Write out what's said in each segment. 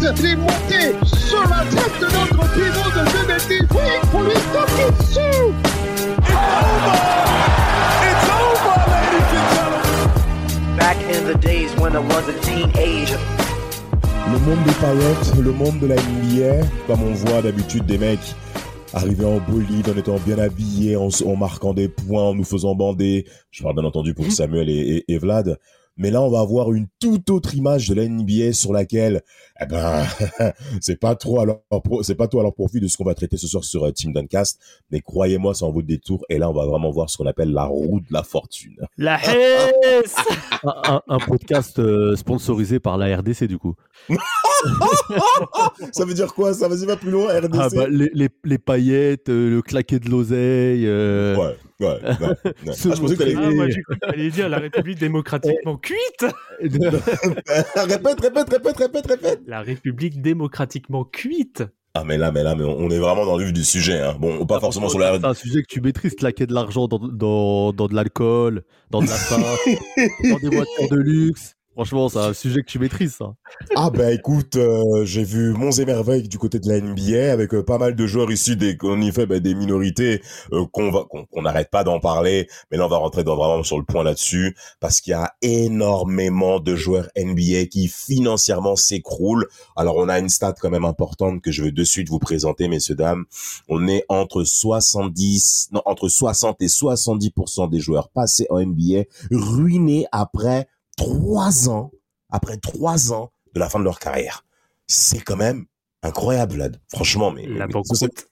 Tête, monté sur la tête de notre pivot de 2010. Oui, pour lui taper dessus. It's over! It's over, ladies and gentlemen! Back in the days when I was a teenager. Le monde des paillettes, le monde de la NBA, comme on voit d'habitude des mecs arriver en bolide, en étant bien habillés, en, en marquant des points, en nous faisant bander. Je parle bien entendu pour Samuel et, et- et Vlad. Mais là, on va avoir une toute autre image de la NBA sur laquelle, eh ben, c'est pas trop à leur, pro- c'est pas trop à leur profit de ce qu'on va traiter ce soir sur euh, Team Duncast. Mais croyez-moi, ça en vaut le détour. Et là, on va vraiment voir ce qu'on appelle la roue de la fortune. La Hesse un, un- un podcast euh, sponsorisé par la RDC du coup. ça veut dire quoi? Ça Vas-y, va plus loin, RDC. Ah bah, les, les, les paillettes, euh, le claquet de l'oseille. euh, Ouais, ouais, ouais. ouais. Se Ah, je pensais que t'allais- montrer. Ah, moi, j'ai cru que t'allais dire la République démocratiquement cuite répète, répète, répète, répète, répète. La République démocratiquement cuite Ah, mais là, mais là, mais on est vraiment dans le vif du sujet. Hein. Bon, pas forcément sur la. C'est un sujet que tu maîtrises, claquer de l'argent dans, dans, dans de l'alcool, dans de la faim, dans des voitures de luxe. Franchement, c'est un sujet que tu maîtrises. Ah, bah écoute, euh, j'ai vu Monts et Merveilles du côté de la NBA avec euh, pas mal de joueurs issus des, en effet, bah, des minorités euh, qu'on va, qu'on qu'on n'arrête pas d'en parler. Mais là, on va rentrer dans, vraiment sur le point là-dessus parce qu'il y a énormément de joueurs NBA qui financièrement s'écroulent. Alors, on a une stat quand même importante que je veux de suite vous présenter, messieurs, dames. On est entre 70, non, entre 60 et 70% des joueurs passés en NBA ruinés après trois ans, après trois ans de la fin de leur carrière. C'est quand même incroyable, Vlad. Franchement, mais. La mais- banqueroute.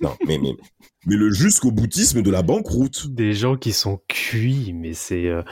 Non, mais, mais, mais le jusqu'au boutisme de la banqueroute. Des gens qui sont cuits, mais c'est... euh,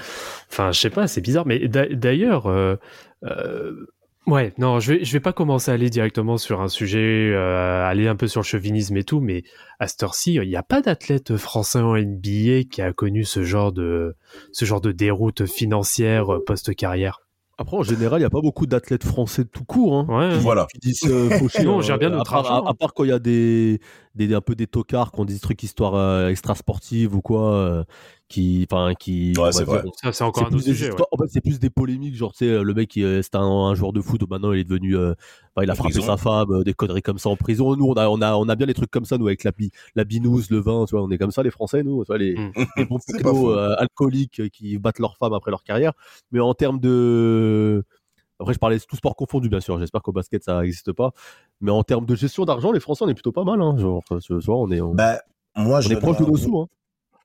Enfin, je sais pas, c'est bizarre. Mais d'a- d'ailleurs... euh, euh, Ouais, non, je vais, je vais pas commencer à aller directement sur un sujet, euh, aller un peu sur le chauvinisme et tout, mais à cette heure-ci, il n'y a pas d'athlète français en NBA qui a connu ce genre de, ce genre de déroute financière euh, post-carrière. Après, en général, il n'y a pas beaucoup d'athlètes français tout court. Hein. Ouais, Voilà. qui disent euh, faucher, Non, on euh, gère bien notre argent, à- à part quand il y a des, des un peu des tocards qui ont des trucs histoire euh, extra sportive ou quoi euh, qui enfin qui Ouais, c'est ça c'est encore c'est un plus autre des sujet. ouais. en fait, c'est plus des polémiques genre tu sais le mec c'était un, un joueur de foot maintenant il est devenu euh, il a En frappé prison. sa femme euh, des conneries comme ça en prison nous on a on a on a bien les trucs comme ça nous avec la bi- la binouse le vin tu vois on est comme ça les français nous tu vois les, les bons C'est faux. euh, alcooliques euh, qui battent leur femme après leur carrière mais en termes de après, je parlais tout sport confondu, bien sûr. J'espère qu'au basket, ça n'existe pas. Mais en termes de gestion d'argent, les Français, on est plutôt pas mal. Hein. Genre, ce soir, on est, on, Bah, moi, on je est proche de nos sous. Hein.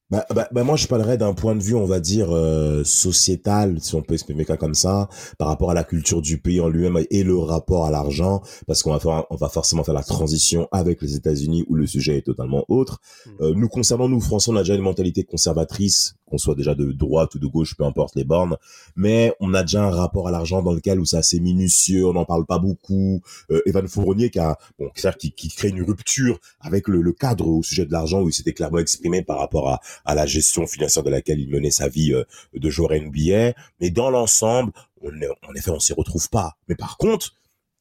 Bah, bah, bah, moi, je parlerais d'un point de vue, on va dire, euh, sociétal, si on peut exprimer ça comme ça, par rapport à la culture du pays en lui-même et le rapport à l'argent, parce qu'on va faire, on va forcément faire la transition avec les États-Unis où le sujet est totalement autre. Mm. Euh, nous, concernant nous, Français, on a déjà une mentalité conservatrice, qu'on soit déjà de droite ou de gauche, peu importe les bornes, mais on a déjà un rapport à l'argent dans lequel où c'est assez minutieux, on n'en parle pas beaucoup. Euh, Evan Fournier qui crée une rupture avec le, cadre au sujet de l'argent où il s'était clairement exprimé par rapport à, la gestion financière de laquelle il menait sa vie euh, de joueur NBA. Mais dans l'ensemble, en effet, on s'y retrouve pas. Mais par contre,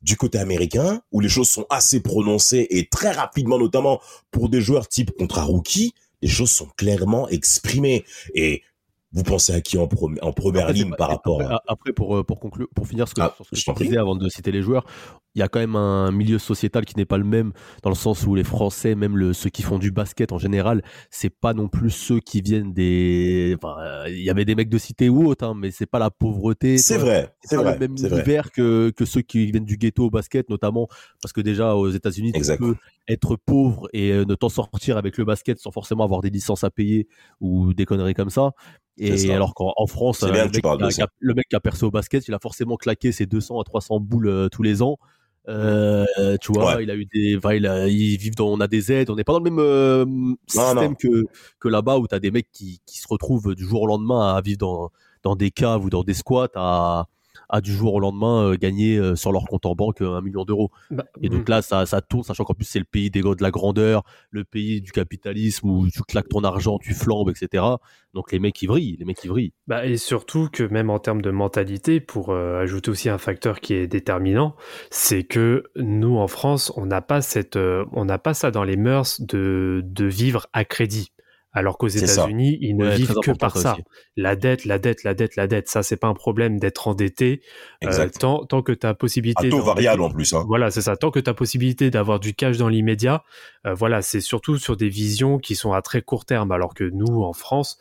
du côté américain, où les choses sont assez prononcées et très rapidement, notamment pour des joueurs type contrat rookie, les choses sont clairement exprimées. Et vous pensez à qui en, en première Après, ligne par rapport après, à... après, pour, euh, pour, conclure, pour finir ce que, Ah, sur ce que je prie. disais avant de citer les joueurs, il y a quand même un milieu sociétal qui n'est pas le même, dans le sens où les Français, même le, ceux qui font du basket en général, c'est pas non plus ceux qui viennent des. Enfin, euh, il y avait des mecs de cité ou autre, hein, mais c'est pas la pauvreté. C'est vrai, c'est pas vrai, le même univers que, que ceux qui viennent du ghetto au basket, notamment parce que déjà aux États-Unis, tu peux être pauvre et euh, ne t'en sortir avec le basket sans forcément avoir des licences à payer ou des conneries comme ça. Et alors qu'en en France, euh, le, mec a- le mec qui a percé au basket, il a forcément claqué ses 200 à 300 boules euh, tous les ans. Euh, tu vois, Ouais. il a eu des, enfin, il a- ils vivent dans, on a des aides, on n'est pas dans le même euh, système que que là-bas où t'as des mecs qui, qui se retrouvent du jour au lendemain à vivre dans dans des caves ou dans des squats à à du jour au lendemain euh, gagner euh, sur leur compte en banque euh, un million d'euros. Bah, Et donc là, ça, ça tourne, sachant qu'en plus c'est le pays des gars de la grandeur, le pays du capitalisme où tu claques ton argent, tu flambes, etc. Donc les mecs ils vrillent, les mecs ils vrillent. Bah, et surtout que même en termes de mentalité, pour euh, ajouter aussi un facteur qui est déterminant, c'est que nous en France, on n'a pas cette, on n'a pas ça dans les mœurs de, de vivre à crédit. Alors qu'aux. États-Unis, ils ne Ouais, vivent que par ça aussi. La dette, la dette, la dette, la dette. Ça, c'est pas un problème d'être endetté. Euh, tant, tant que tu as à possibilité. taux d'en- variable en plus. Hein. Voilà, c'est ça. Tant que tu as possibilité d'avoir du cash dans l'immédiat, euh, voilà, c'est surtout sur des visions qui sont à très court terme. Alors que nous, en France,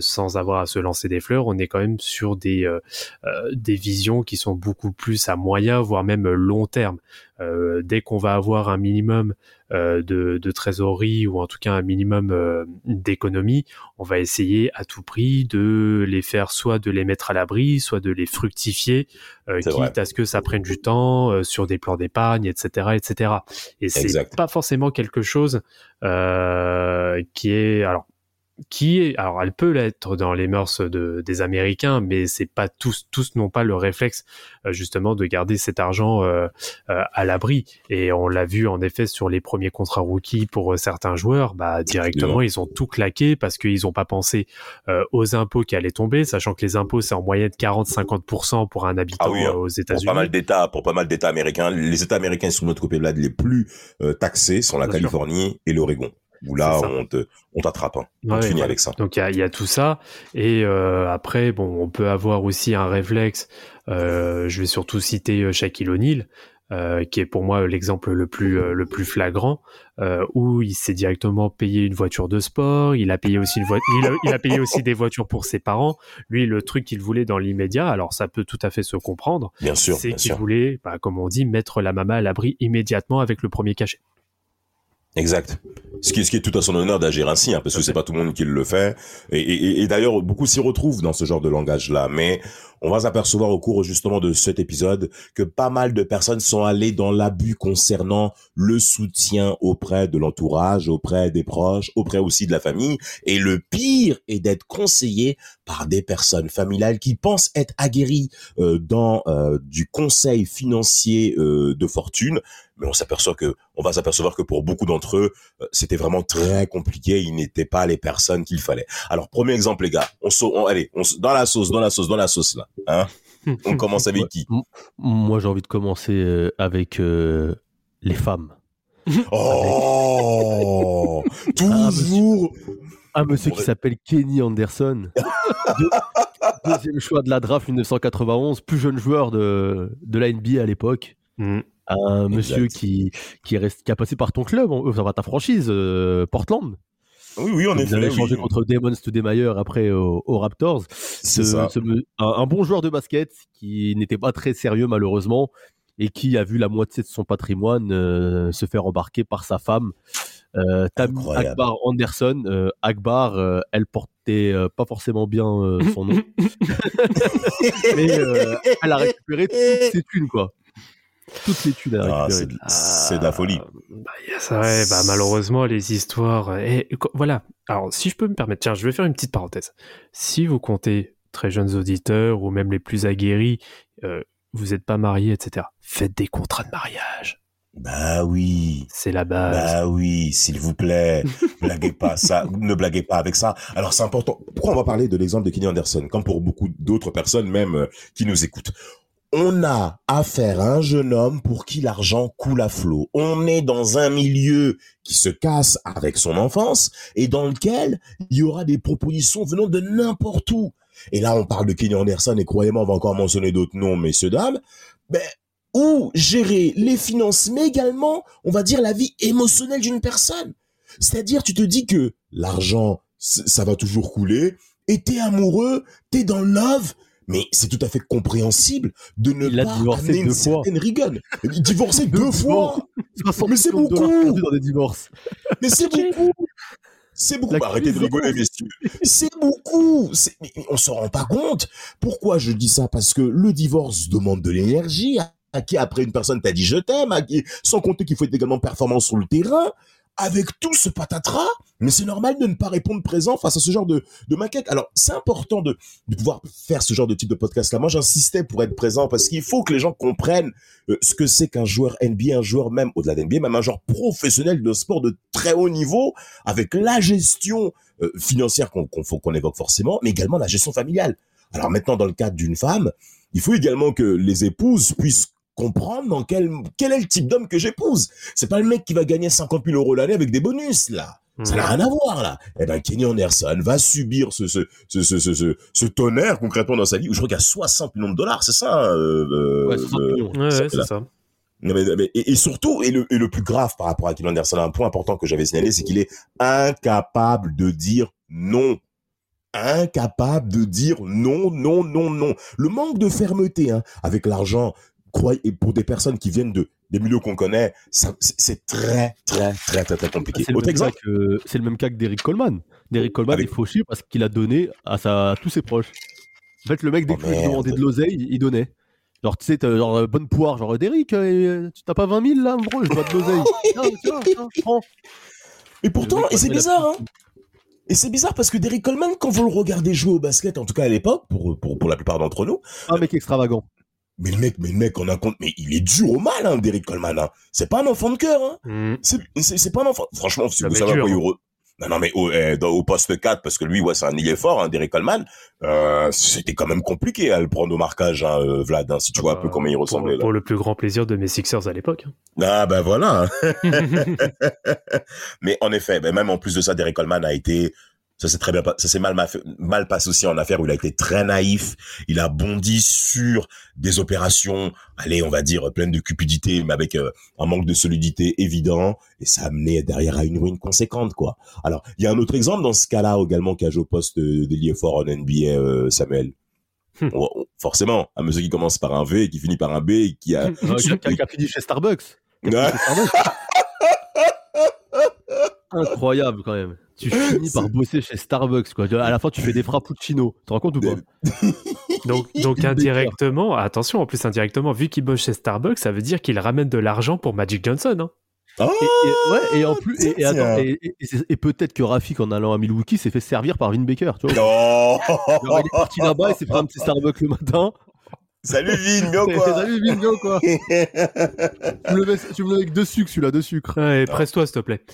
sans avoir à se lancer des fleurs, on est quand même sur des, euh, euh, des visions qui sont beaucoup plus à moyen, voire même long terme. Euh, dès qu'on va avoir un minimum euh, de, de trésorerie ou en tout cas un minimum euh, d'économie, on va essayer à tout prix de les faire soit de les mettre à l'abri, soit de les fructifier, euh, quitte vrai. à ce que ça prenne du temps euh, sur des plans d'épargne, etc., etc. Et c'est pas forcément quelque chose euh, qui est alors qui est alors elle peut l'être dans les mœurs de, des Américains, mais c'est pas tous tous n'ont pas le réflexe euh, justement de garder cet argent euh, euh, à l'abri. Et on l'a vu en effet sur les premiers contrats rookies pour certains joueurs, bah directement ils ont tout claqué parce qu'ils ont pas pensé euh, aux impôts qui allaient tomber, sachant que les impôts c'est en moyenne 40-50% pour un habitant Ah oui, euh, aux Pour États-Unis. pas mal d'États, pour pas mal d'États américains, les États américains sont notre côté là les plus euh, taxés sont la Bien sûr. Californie et l'Oregon. Où là, on te, on t'attrape. Hein. On finit avec ça. Donc il y a, il y a tout ça. Et euh, après, bon, on peut avoir aussi un réflexe. euh, je vais surtout citer euh, Shaquille O'Neal, euh, qui est pour moi l'exemple le plus euh, le plus flagrant, euh, où il s'est directement payé une voiture de sport. Il a payé aussi une. Il, a- il a payé aussi des voitures pour ses parents. Lui, le truc qu'il voulait dans l'immédiat, alors ça peut tout à fait se comprendre, Bien sûr, c'est qu'il voulait, bah, comme on dit, mettre la maman à l'abri immédiatement avec le premier cachet. Exact. Ce qui, est- ce qui est tout à son honneur d'agir ainsi, hein, parce que c'est pas tout le monde qui le fait. Et, et- et d'ailleurs, beaucoup s'y retrouvent dans ce genre de langage-là. Mais on va s'apercevoir au cours justement de cet épisode que pas mal de personnes sont allées dans l'abus concernant le soutien auprès de l'entourage, auprès des proches, auprès aussi de la famille. Et le pire est d'être conseillé par des personnes familiales qui pensent être aguerries euh, dans euh, du conseil financier euh, de fortune, mais on s'aperçoit que on va s'apercevoir que pour beaucoup d'entre eux, euh, c'était vraiment très compliqué. Ils n'étaient pas les personnes qu'il fallait. Alors premier exemple, les gars, on, sau- on allez, on, dans la sauce, dans la sauce, dans la sauce là. Hein on commence avec qui Moi j'ai envie de commencer euh, avec euh, les femmes. Oh, toujours. Un monsieur qui s'appelle Kenny Anderson, Deux- deuxième choix de la draft 1991, plus jeune joueur de, de la NBA à l'époque. Mm. Un monsieur qui, qui, est resté, qui a passé par ton club, euh, ça va ta franchise, euh, Portland. Oui, oui, en effet. avez oui. échangé contre Damon Stoudemire après au, aux Raptors. C'est Ce- ça. ce un, un bon joueur de basket qui n'était pas très sérieux malheureusement et qui a vu la moitié de son patrimoine euh, se faire embarquer par sa femme. Euh, Tammy Incroyable. Akbar Anderson. Euh, Akbar, euh, elle portait euh, pas forcément bien euh, son nom, mais euh, elle a récupéré toutes ses thunes quoi. Toutes les thunes elle a Ah, récupéré. c'est de- la folie. Bah, y a ça, ouais, bah, malheureusement, les histoires. euh, Et, voilà. Alors, si je peux me permettre, tiens, je vais faire une petite parenthèse. Si vous comptez très jeunes auditeurs ou même les plus aguerris, euh, vous n'êtes pas mariés, etc., faites des contrats de mariage. Bah oui. C'est la base. Bah oui, s'il vous plaît, blaguez pas ça, ne blaguez pas avec ça. Alors c'est important. Pourquoi on va parler de l'exemple de Kenny Anderson, comme pour beaucoup d'autres personnes même euh, qui nous écoutent? On a affaire à un jeune homme pour qui l'argent coule à flot. On est dans un milieu qui se casse avec son enfance et dans lequel il y aura des propositions venant de n'importe où. Et là, on parle de Kenny Anderson et croyez-moi, on va encore mentionner d'autres noms, messieurs, dames. Ben, ou gérer les finances, mais également, on va dire, la vie émotionnelle d'une personne. C'est-à-dire, tu te dis que l'argent, ça va toujours couler, et t'es amoureux, t'es dans love, mais c'est tout à fait compréhensible de ne Il pas amener une deux fois. certaine rigueur. Divorcé deux fois 60 Mais c'est beaucoup. perdus dans des divorces. Mais c'est beaucoup C'est beaucoup. Bah, arrêtez de rigoler, messieurs. C'est beaucoup. On s'en rend pas compte. Pourquoi je dis ça? Parce que le divorce demande de l'énergie. à qui après une personne t'a dit je t'aime, qui, sans compter qu'il faut être également performant sur le terrain, avec tout ce patatras, mais c'est normal de ne pas répondre présent face à ce genre de, de maquette. Alors, c'est important de, de pouvoir faire ce genre de type de podcast-là. Moi, j'insistais pour être présent parce qu'il faut que les gens comprennent euh, ce que c'est qu'un joueur NBA, un joueur même, au-delà d'NBA, même un joueur professionnel de sport de très haut niveau, avec la gestion euh, financière qu'on qu'on évoque forcément, mais également la gestion familiale. Alors maintenant, dans le cadre d'une femme, il faut également que les épouses puissent comprendre dans quel, quel est le type d'homme que j'épouse. C'est pas le mec qui va gagner 50 000 euros l'année avec des bonus, là. Ça n'a rien à voir, là. Eh ben, Kenny Anderson va subir ce, ce, ce, ce, ce, tonnerre, concrètement, dans sa vie, où je crois qu'il y a 60 millions de dollars, c'est ça, euh, euh, Ouais, 60 euh, millions. Ouais, ça, ouais, c'est ça. Et surtout, et le, et le plus grave par rapport à Kenny Anderson, un point important que j'avais signalé, c'est qu'il est incapable de dire non. Incapable de dire non, non, non, non. Le manque de fermeté hein, avec l'argent, croyez, et pour des personnes qui viennent de des milieux qu'on connaît, c'est très, très, très, très, très compliqué. C'est le, le même cas que Derrick Coleman. Derrick Coleman est fauché parce qu'il a donné à, sa, à tous ses proches. En fait, le mec, dès Oh, que lui demandait de l'oseille, il donnait. Genre, tu sais, genre euh, bonne poire, genre Derrick, euh, tu t'as pas 20 000 là, bro, je dois de l'oseille. Tiens, tiens, tiens, prends. Et pourtant, et c'est bizarre, hein. Et c'est bizarre parce que Derrick Coleman, quand vous le regardez jouer au basket, en tout cas à l'époque, pour, pour, pour la plupart d'entre nous, Un mec extravagant. Mais le mec, mais le mec, on a compte, mais il est dur au mal, hein, Derrick Coleman, hein. C'est pas un enfant de cœur, hein. Mm. C'est, pas un enfant. Franchement, si Ça vous savez dur, quoi hein. Non, non, mais au, eh, dans- au poste 4, parce que lui, ouais, c'est un il fort, hein, Derrick Coleman, euh, c'était quand même compliqué à le prendre au marquage, hein, euh, Vlad, hein, si tu vois un peu comment il ressemblait. Pour le plus grand plaisir de mes Sixers à l'époque. hein. Ah, ben voilà. Mais en effet, ben même en plus de ça, Derek Coleman a été, ça s'est très bien, ça s'est mal, ma- mal passé aussi en affaire où il a été très naïf. Il a bondi sur des opérations, allez, on va dire pleines de cupidité, mais avec euh, un manque de solidité évident, et ça a amené derrière à une ruine conséquente, quoi. Alors, il y a un autre exemple dans ce cas-là également qui a joué au poste euh, d'ailier fort en NBA, euh, Samuel. Hmm. Forcément, un monsieur qui commence par un V et qui finit par un B et qui a. Euh, qui a- qui a- fini chez Starbucks. Starbucks. Incroyable quand même. Tu finis par bosser chez Starbucks, quoi. À la fin, tu fais des frappuccinos. Tu te rends compte ou pas Donc, indirectement, attention, en plus indirectement, vu qu'il bosse chez Starbucks, ça veut dire qu'il ramène de l'argent pour Magic Johnson. hein. Oh Et, et- ouais, et en plus, et, et attends, et, et- et et peut-être que Rafik, en allant à Milwaukee, s'est fait servir par Vin Baker, tu vois. Non Genre, il est parti là-bas, il s'est pris un petit Starbucks le matin. Salut Vin, bien quoi Salut Vin, bien quoi Tu me le mets, tu me le mets avec deux sucres, celui-là, deux sucres. Ouais, presse-toi, s'il te plaît.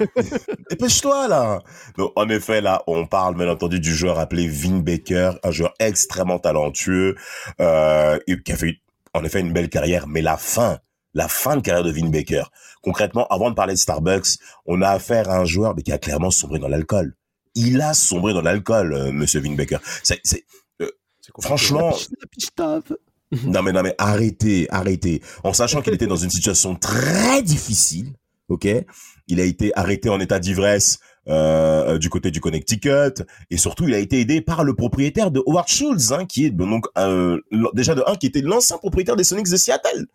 Dépêche-toi là Donc en effet là, on parle bien entendu du joueur appelé Vin Baker, un joueur extrêmement talentueux, euh, qui a fait en effet une belle carrière, mais la fin, la fin de carrière de Vin Baker. Concrètement, avant de parler de Starbucks, on a affaire à un joueur mais qui a clairement sombré dans l'alcool. Il a sombré dans l'alcool, euh, Monsieur Vin Baker. C'est, c'est, franchement. Non mais non mais arrêtez, arrêtez. En sachant qu'il était dans une situation très difficile, ok? Il a été arrêté en état d'ivresse euh, euh, du côté du Connecticut et surtout il a été aidé par le propriétaire de Howard Schultz, hein, qui est donc euh, déjà de un qui était l'ancien propriétaire des Sonics de Seattle.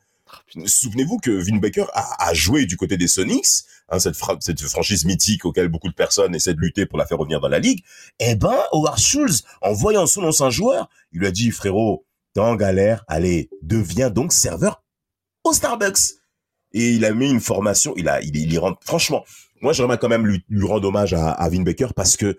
Souvenez-vous que Vin Baker a, joué du côté des Sonics, hein, cette, fra- cette franchise mythique auquel beaucoup de personnes essaient de lutter pour la faire revenir dans la ligue. Eh ben, Howard Schultz, en voyant son ancien joueur, il lui a dit, frérot, t'es en galère, allez, deviens donc serveur au Starbucks. Et il a mis une formation, il a, il, y rend, franchement, moi j'aimerais quand même lui, lui rendre hommage à, à Vin Baker parce que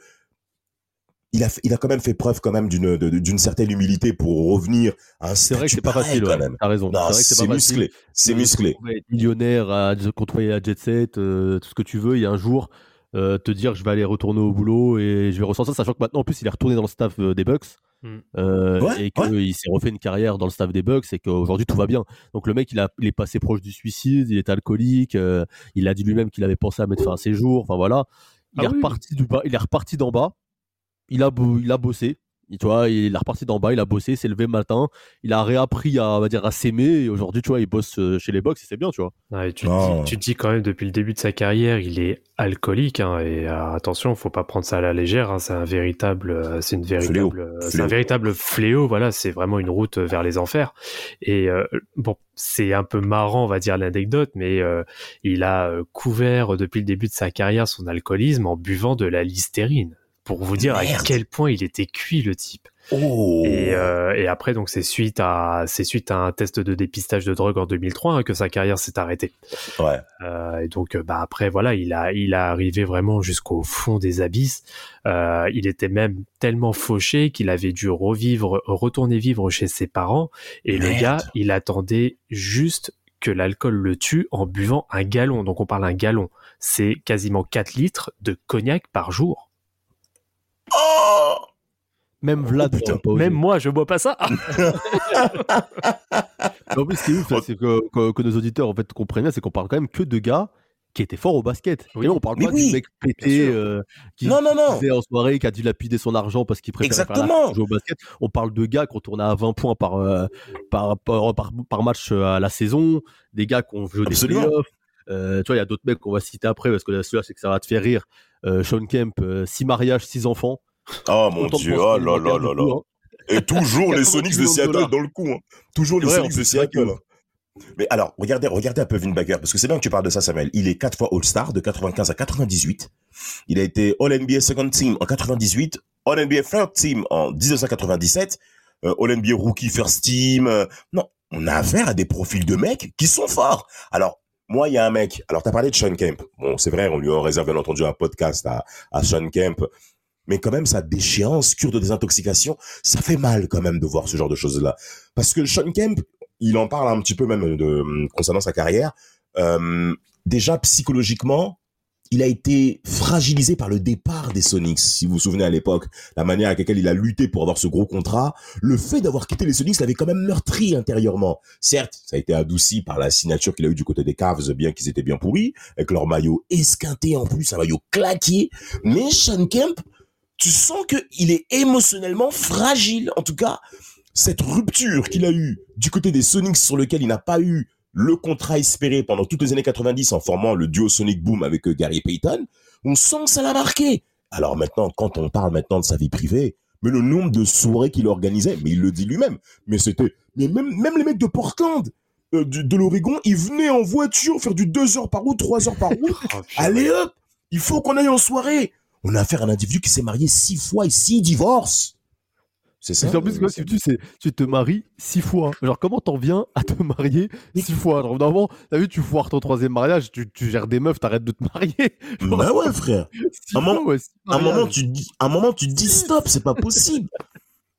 il a, il a quand même fait preuve quand même d'une, d'une certaine humilité pour revenir à un C'est vrai que c'est pas facile, quand même. T'as raison. Non, c'est musclé, c'est musclé. millionnaire, à retrouver à Jet Set, euh, tout ce que tu veux, et un jour euh, te dire je vais aller retourner au boulot et je vais ressentir, sachant que maintenant en plus il est retourné dans le staff euh, des Bucks Mm. euh, Ouais, et qu'il s'est refait une carrière dans le staff des Bucks et qu'aujourd'hui tout va bien. Donc le mec il, a, il est passé proche du suicide, il est alcoolique, euh, il a dit lui-même qu'il avait pensé à mettre fin à ses jours, enfin voilà. Il Ah est oui. reparti du bas, il est reparti d'en bas, il a, il a bossé. Et Tu vois, il est reparti d'en bas, il a bossé, s'est levé le matin, il a réappris à, on va dire, à s'aimer, et aujourd'hui, tu vois, il bosse euh, chez les Bucks, et c'est bien, tu vois. Tu, te Non. dis, tu te dis quand même depuis le début de sa carrière, il est alcoolique hein, et euh, attention, faut pas prendre ça à la légère. hein, c'est un véritable, euh, c'est une véritable, euh, c'est un véritable fléau. Voilà, c'est vraiment une route vers les enfers. Et euh, bon, c'est un peu marrant, on va dire l'anecdote, mais euh, il a couvert depuis le début de sa carrière son alcoolisme en buvant de la listerine. Pour vous dire à quel point il était cuit le type. Oh. Et, euh, et après, donc, c'est suite à, c'est suite à un test de dépistage de drogue en 2003 hein, que sa carrière s'est arrêtée. Ouais. Euh, et donc, euh, bah après, voilà, il a, il a arrivé vraiment jusqu'au fond des abysses. Euh, il était même tellement fauché qu'il avait dû revivre, retourner vivre chez ses parents. Et le gars, il attendait juste que l'alcool le tue en buvant un gallon. Donc, on parle un gallon. C'est quasiment 4 litres de cognac par jour. Oh Même Vlad, Oh, Même moi, je bois pas ça. Mais En plus, ce qui est ouf, là, c'est que, que, que nos auditeurs en fait comprennent bien, c'est qu'on parle quand même que de gars qui étaient forts au basket. Oui. Et là, on parle Mais pas oui, du mec pété euh, qui Non, non, non. faisait en soirée, qui a dilapidé son argent parce qu'il préférait faire jouer au basket. On parle de gars qui ont tourné à 20 points par, euh, par, par, par, par match euh, à la saison, des gars qui ont joué des playoffs. Euh, tu vois, il y a d'autres mecs qu'on va citer après parce que celui-là, c'est que ça va te faire rire. Euh, Sean Kemp, 6 mariages, 6 enfants. Oh mon dieu, oh qu'il là là là là. hein. Et toujours les 90 Sonics de Seattle dans le coup. hein. Toujours les Sonics de Seattle. Mais alors, regardez, regardez un peu Winbacker, parce que c'est bien que tu parles de ça, Samuel. Il est quatre fois All-Star de 95 à 98. Il a été All-NBA Second Team en 98, All-NBA Third Team en 1997, euh, All-NBA Rookie First Team. euh, non, on a affaire à des profils de mecs qui sont forts. Alors, moi, il y a un mec. Alors, t'as parlé de Sean Kemp. Bon, c'est vrai, on lui a réservé, bien entendu, un podcast à, à Sean Kemp. Mais quand même, sa déchéance, cure de désintoxication, ça fait mal quand même de voir ce genre de choses-là. Parce que Sean Kemp, il en parle un petit peu même de concernant sa carrière. Euh, déjà psychologiquement, il a été fragilisé par le départ des Sonics. Si vous vous souvenez à l'époque, la manière avec laquelle il a lutté pour avoir ce gros contrat, le fait d'avoir quitté les Sonics l'avait quand même meurtri intérieurement. Certes, ça a été adouci par la signature qu'il a eu du côté des Cavs, bien qu'ils étaient bien pourris, avec leur maillot esquinté en plus, un maillot claqué. Mais Sean Kemp, tu sens que il est émotionnellement fragile. En tout cas, cette rupture qu'il a eue du côté des Sonics sur lequel il n'a pas eu le contrat espéré pendant toutes les années 90 en formant le duo Sonic Boom avec euh, Gary Payton, on sent que ça l'a marqué. Alors maintenant, quand on parle maintenant de sa vie privée, mais le nombre de soirées qu'il organisait, mais il le dit lui-même, mais c'était, mais même, même les mecs de Portland, euh, de l'Oregon, ils venaient en voiture faire du 2 heures par route, 3 heures par route, Oh, Allez hop, il faut qu'on aille en soirée. On a affaire à un individu qui s'est marié six fois et six divorces. C'est ça. Qu'en plus, quoi, tu, sais, tu te maries six fois. Genre, comment t'en viens à te marier six fois? Genre, normalement, t'as vu, tu foires ton troisième mariage, tu, tu gères des meufs, t'arrêtes de te marier. Genre, Bah ouais, frère. fois, ouais, À un moment, tu te dis, à un moment, tu te dis stop, c'est pas possible.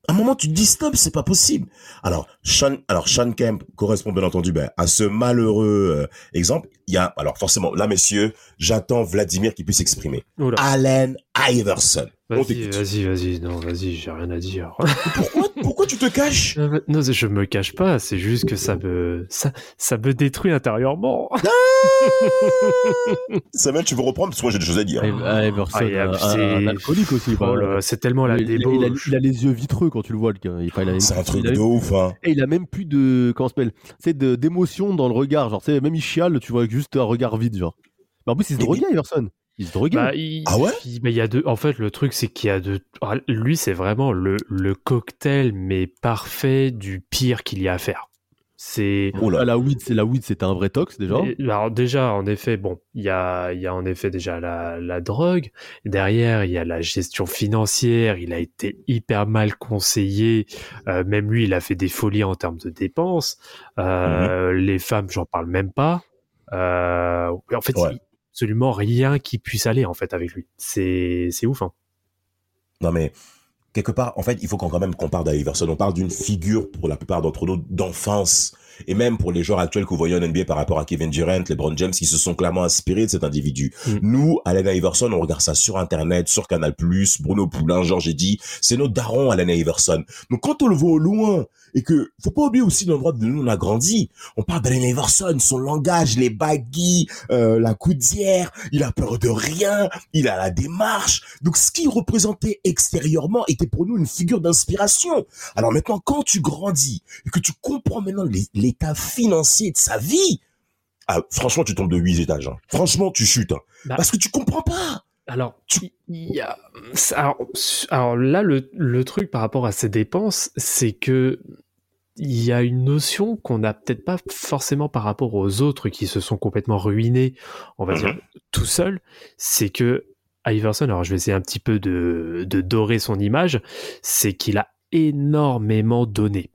À un moment, tu te dis stop, c'est pas possible. Alors, Sean, alors Sean Kemp correspond bien entendu ben, à ce malheureux euh, exemple. Il y a, alors forcément, là, messieurs, j'attends Vladimir qui puisse s'exprimer. Allen Iverson. Vas-y, vas-y, vas-y, non, vas-y, j'ai rien à dire. Pourquoi, pourquoi tu te caches? Euh, non, je me cache pas, c'est juste que ça me, ça, ça me détruit intérieurement. Samuel, tu veux reprendre? Parce que moi j'ai des choses à dire. Ah, Ah, il a- un- c'est- un, un alcoolique aussi. Oh là, c'est tellement la il, il- il a, débauche. il a les yeux vitreux quand tu le vois. C'est un il truc a- de ouf, hein. Et il a même plus de comment s'appelle c'est d'émotion dans le regard genre même il chiale tu vois juste un regard vide genre mais en plus il se droguait Iverson il se droguait Bah, il- Ah ouais? il, bah, il y a deux. En fait, le truc, c'est qu'il y a deux. ah, Lui, c'est vraiment le, le cocktail, mais parfait du pire qu'il y a à faire. C'est. Oh là. Ah, la weed c'est la weed c'était un vrai tox déjà? Et- Alors déjà, en effet, bon, il y a, il y a en effet déjà la, la drogue. Derrière, il y a la gestion financière. Il a été hyper mal conseillé. Euh, même lui, il a fait des folies en termes de dépenses. Euh, Mhm. Les femmes, j'en parle même pas. Euh, en fait, Ouais. Absolument rien qui puisse aller en fait avec lui. C'est c'est ouf. Hein. Non mais quelque part, en fait, il faut qu'on quand même qu'on parle d'Iverson. On parle d'une figure pour la plupart d'entre nous d'enfance. Et même pour les joueurs actuels que vous voyez en NBA par rapport à Kevin Durant, LeBron James, qui se sont clairement inspirés de cet individu. Mm. Nous, Allen Iverson, on regarde ça sur Internet, sur Canal+, Bruno Poulain, Georges Eddy. C'est notre daron, Allen Iverson. Donc quand on le voit au loin, et que, faut pas oublier aussi l'endroit de nous on a grandi. On parle d'Allen Iverson, son langage, les baggy, euh, la coudière, il a peur de rien, il a la démarche. Donc ce qu'il représentait extérieurement était pour nous une figure d'inspiration. Alors maintenant, quand tu grandis et que tu comprends maintenant les- l'état financier de sa vie, ah, franchement, tu tombes de huit étages. hein. Franchement, tu chutes. hein. Bah. Parce que tu comprends pas. Alors, il y a, alors, alors là, le, le truc par rapport à ces dépenses, c'est que il y a une notion qu'on n'a peut-être pas forcément par rapport aux autres qui se sont complètement ruinés, on va Mhm. dire tout seul, c'est que Iverson, alors je vais essayer un petit peu de, de dorer son image, c'est qu'il a énormément donné.